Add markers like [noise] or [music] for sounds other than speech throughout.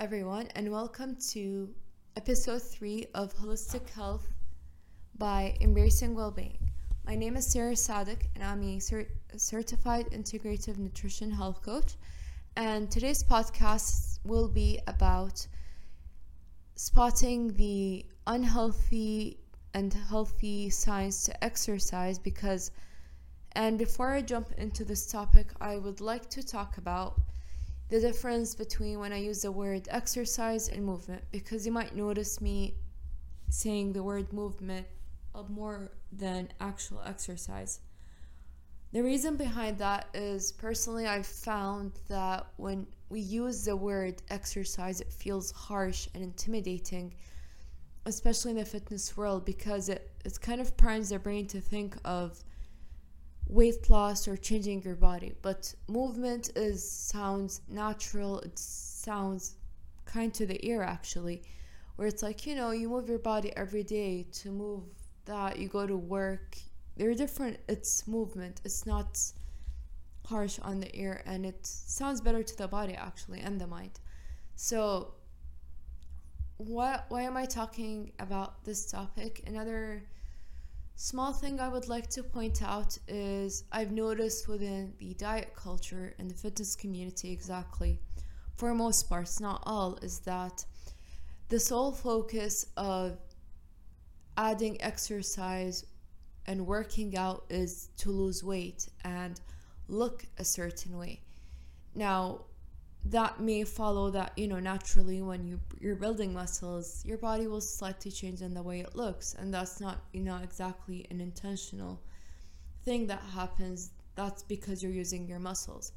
everyone, and welcome to episode three of Holistic Health by Embracing Wellbeing. My name is Sarah Sadik, and I'm a certified integrative nutrition health coach. And today's podcast will be about spotting the unhealthy and healthy signs to exercise because and before I jump into this topic, I would like to talk about the difference between when I use the word exercise and movement because you might notice me saying the word movement more than actual exercise. The reason behind that is personally, I've found that when we use the word exercise, it feels harsh and intimidating, especially in the fitness world, because it, it kind of primes the brain to think of weight loss or changing your body but movement is sounds natural it sounds kind to the ear actually where it's like you know you move your body every day to move that you go to work they're different it's movement it's not harsh on the ear and it sounds better to the body actually and the mind. So what why am i talking about this topic? Another Small thing I would like to point out is I've noticed within the diet culture and the fitness community, exactly, for most parts, not all, is that the sole focus of adding exercise and working out is to lose weight and look a certain way. Now, that may follow that you know naturally when you you're building muscles your body will slightly change in the way it looks and that's not you know exactly an intentional thing that happens. That's because you're using your muscles.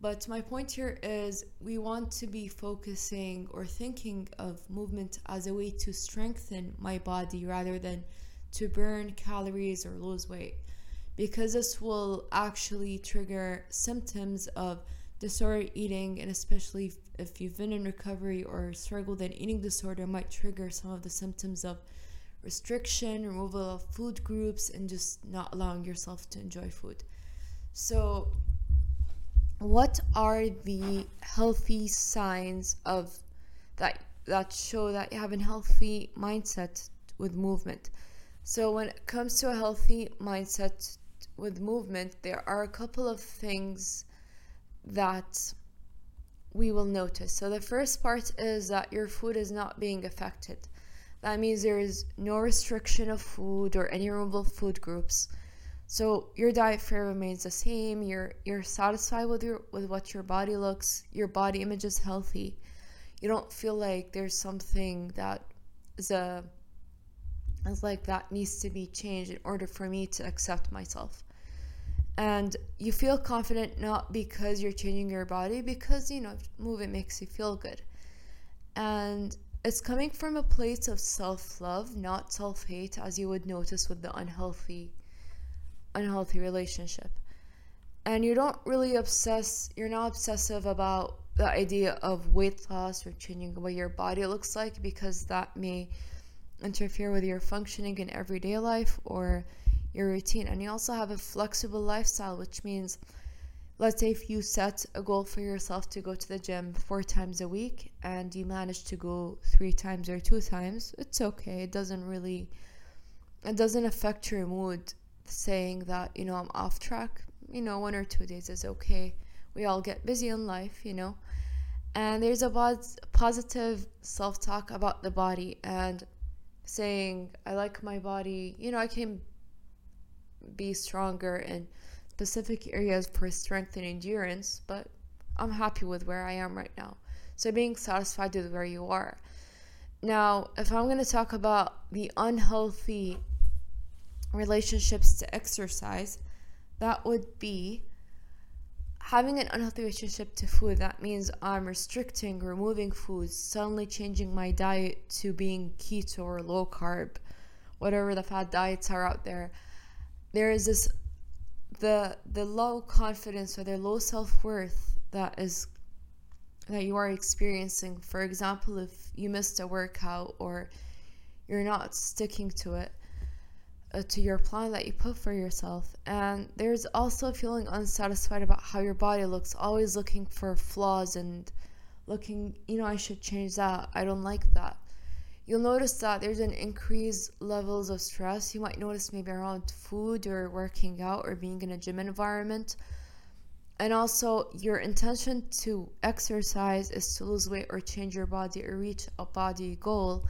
But my point here is we want to be focusing or thinking of movement as a way to strengthen my body rather than to burn calories or lose weight because this will actually trigger symptoms of disordered eating, and especially if you've been in recovery or struggled an eating disorder, might trigger some of the symptoms of restriction, removal of food groups, and just not allowing yourself to enjoy food. So, what are the healthy signs of that that show that you have a healthy mindset with movement? So, when it comes to a healthy mindset with movement, there are a couple of things that we will notice. So, the first part is that your food is not being affected. That means there is no restriction of food or any removable food groups. So your diet fare remains the same. You're you're satisfied with your with what your body looks. Your body image is healthy. You don't feel like there's something that is a is like that needs to be changed in order for me to accept myself and you feel confident not because you're changing your body because you know moving makes you feel good. And it's coming from a place of self-love not self-hate as you would notice with the unhealthy unhealthy relationship. And you don't really obsess you're not obsessive about the idea of weight loss or changing what your body looks like because that may interfere with your functioning in everyday life or your routine. And you also have a flexible lifestyle which means let's say if you set a goal for yourself to go to the gym four times a week and you manage to go three times or two times it's okay. It doesn't really it doesn't affect your mood saying that you know i'm off track. You know one or two days is okay. We all get busy in life you know. And there's a positive self-talk about the body and saying i like my body. You know i can be stronger in specific areas for strength and endurance, but I'm happy with where I am right now. So being satisfied with where you are. Now, if I'm going to talk about the unhealthy relationships to exercise, that would be having an unhealthy relationship to food. That means I'm restricting, removing foods, suddenly changing my diet to being keto or low carb, whatever the fad diets are out there there is this the the low confidence or the low self-worth that is that you are experiencing for example if you missed a workout or you're not sticking to it uh, to your plan that you put for yourself and there's also feeling unsatisfied about how your body looks always looking for flaws and looking, you know, I should change that. I don't like that. You'll notice that there's an increased levels of stress. You might notice maybe around food or working out or being in a gym environment. And also, your intention to exercise is to lose weight or change your body or reach a body goal,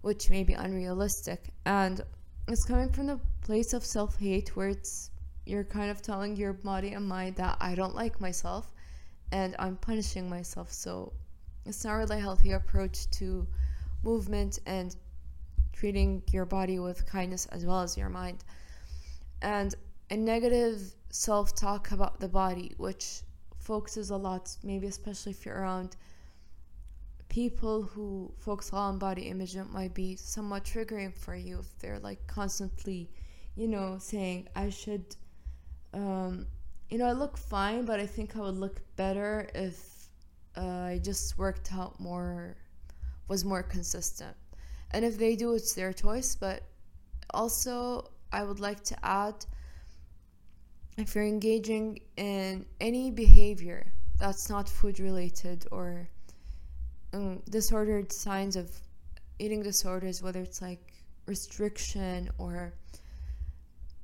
which may be unrealistic. And it's coming from the place of self hate where it's you're kind of telling your body and mind that I don't like myself and I'm punishing myself. So it's not really a healthy approach to movement and treating your body with kindness as well as your mind. And a negative self talk about the body, which focuses a lot, maybe especially if you're around people who focus on body image, it might be somewhat triggering for you if they're like constantly, you know, saying, I should um, you know, I look fine, but I think I would look better if uh, I just worked out more, was more consistent. And if they do, it's their choice. But also, I would like to add if you're engaging in any behavior that's not food related or um, disordered signs of eating disorders, whether it's like restriction or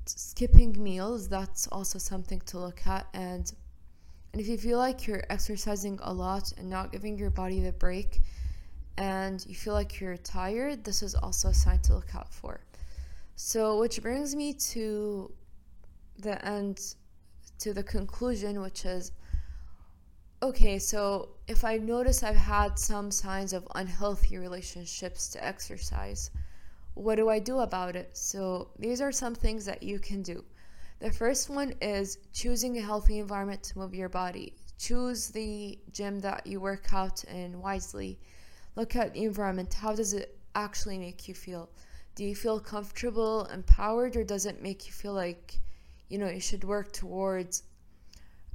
skipping meals that's also something to look at and and if you feel like you're exercising a lot and not giving your body the break and you feel like you're tired this is also a sign to look out for so which brings me to the end to the conclusion which is okay so if i notice i've had some signs of unhealthy relationships to exercise what do I do about it? So, these are some things that you can do. The first one is choosing a healthy environment to move your body. Choose the gym that you work out in wisely. Look at the environment. How does it actually make you feel? Do you feel comfortable, empowered, or does it make you feel like, you know, you should work towards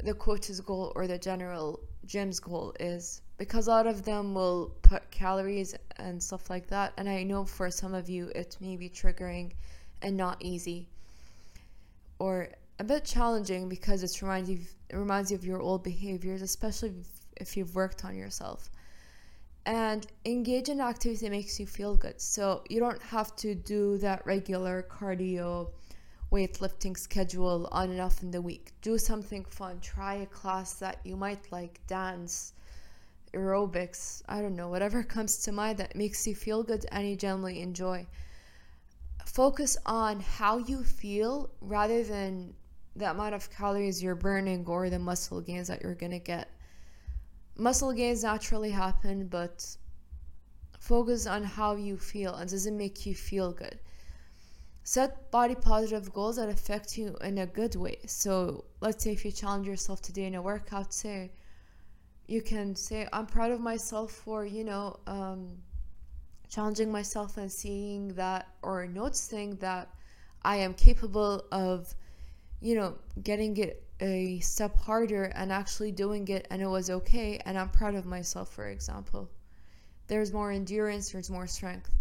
the coach's goal or the general gym's goal is? because a lot of them will put calories and stuff like that and i know for some of you it may be triggering and not easy or a bit challenging because it reminds you it reminds you of your old behaviors especially if you've worked on yourself and engage in activity that makes you feel good so you don't have to do that regular cardio weightlifting schedule on and off in the week do something fun try a class that you might like dance aerobics, I don't know, whatever [laughs] comes to mind that makes you feel good and you generally enjoy. Focus on how you feel rather than the amount of calories you're burning or the muscle gains that you're gonna get. Muscle gains naturally happen, but focus on how you feel and does it make you feel good. Set body positive goals that affect you in a good way. So, let's say if you challenge yourself today in a workout, say, you can say i'm proud of myself for you know um, challenging myself and seeing that or noticing that i am capable of you know getting it a step harder and actually doing it and it was okay and i'm proud of myself for example. There's more endurance there's more strength.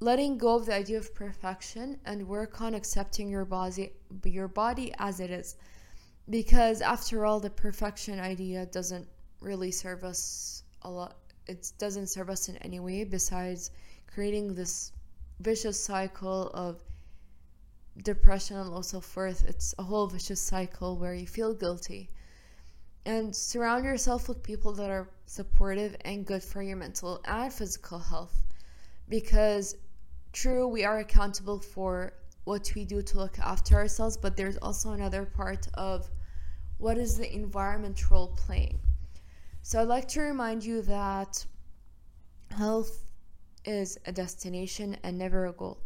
Letting go of the idea of perfection and work on accepting your body your body as it is. Because after all the perfection idea doesn't really serve us a lot it doesn't serve us in any way besides creating this vicious cycle of depression and low self-worth it's a whole vicious cycle where you feel guilty and surround yourself with people that are supportive and good for your mental and physical health because true we are accountable for what we do to look after ourselves but there's also another part of what is the environment role playing? So I'd like to remind you that health is a destination and never a goal.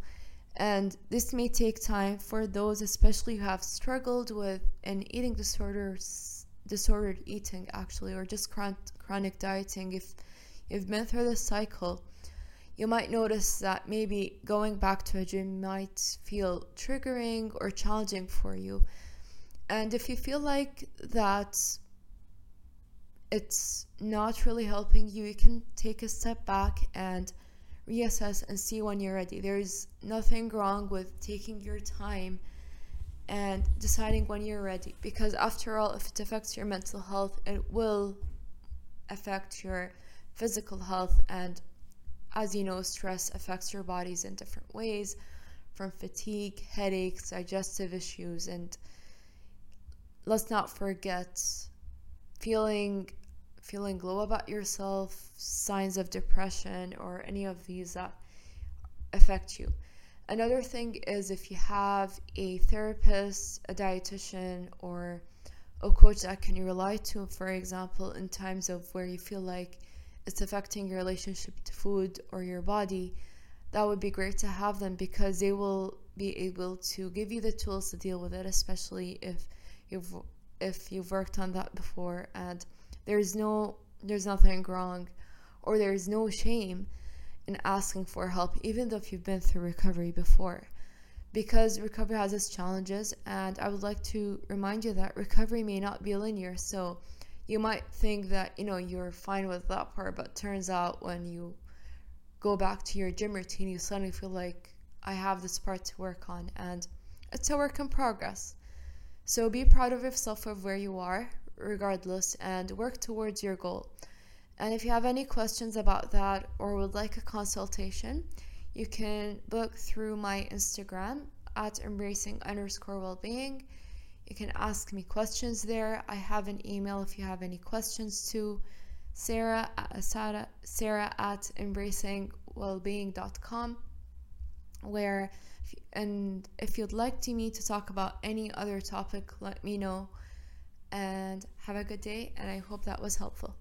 And this may take time for those, especially who have struggled with an eating disorders, disordered eating, actually, or just chronic dieting. If you've been through this cycle, you might notice that maybe going back to a gym might feel triggering or challenging for you. And if you feel like that it's not really helping you, you can take a step back and reassess and see when you're ready. There's nothing wrong with taking your time and deciding when you're ready because after all if it affects your mental health it will affect your physical health. And as you know, stress affects your bodies in different ways from fatigue, headaches, digestive issues, and let's not forget feeling feeling low about yourself, signs of depression, or any of these that affect you. Another thing is if you have a therapist, a dietitian, or a coach that can you rely to, for example, in times of where you feel like it's affecting your relationship to food or your body, that would be great to have them because they will be able to give you the tools to deal with it, especially if you've if you've worked on that before and there's no there's nothing wrong or there's no shame in asking for help even though if you've been through recovery before. Because recovery has its challenges and i would like to remind you that recovery may not be linear. So you might think that you know you're fine with that part but turns out when you go back to your gym routine you suddenly feel like i have this part to work on and it's a work in progress. So be proud of yourself of where you are regardless and work towards your goal. And if you have any questions about that or would like a consultation, you can book through my Instagram at embracing underscore wellbeing. You can ask me questions there. I have an email if you have any questions to Sarah, uh, Sarah, Sarah at embracingwellbeing.com where and if you'd like to me to talk about any other topic let me know and have a good day. And I hope that was helpful.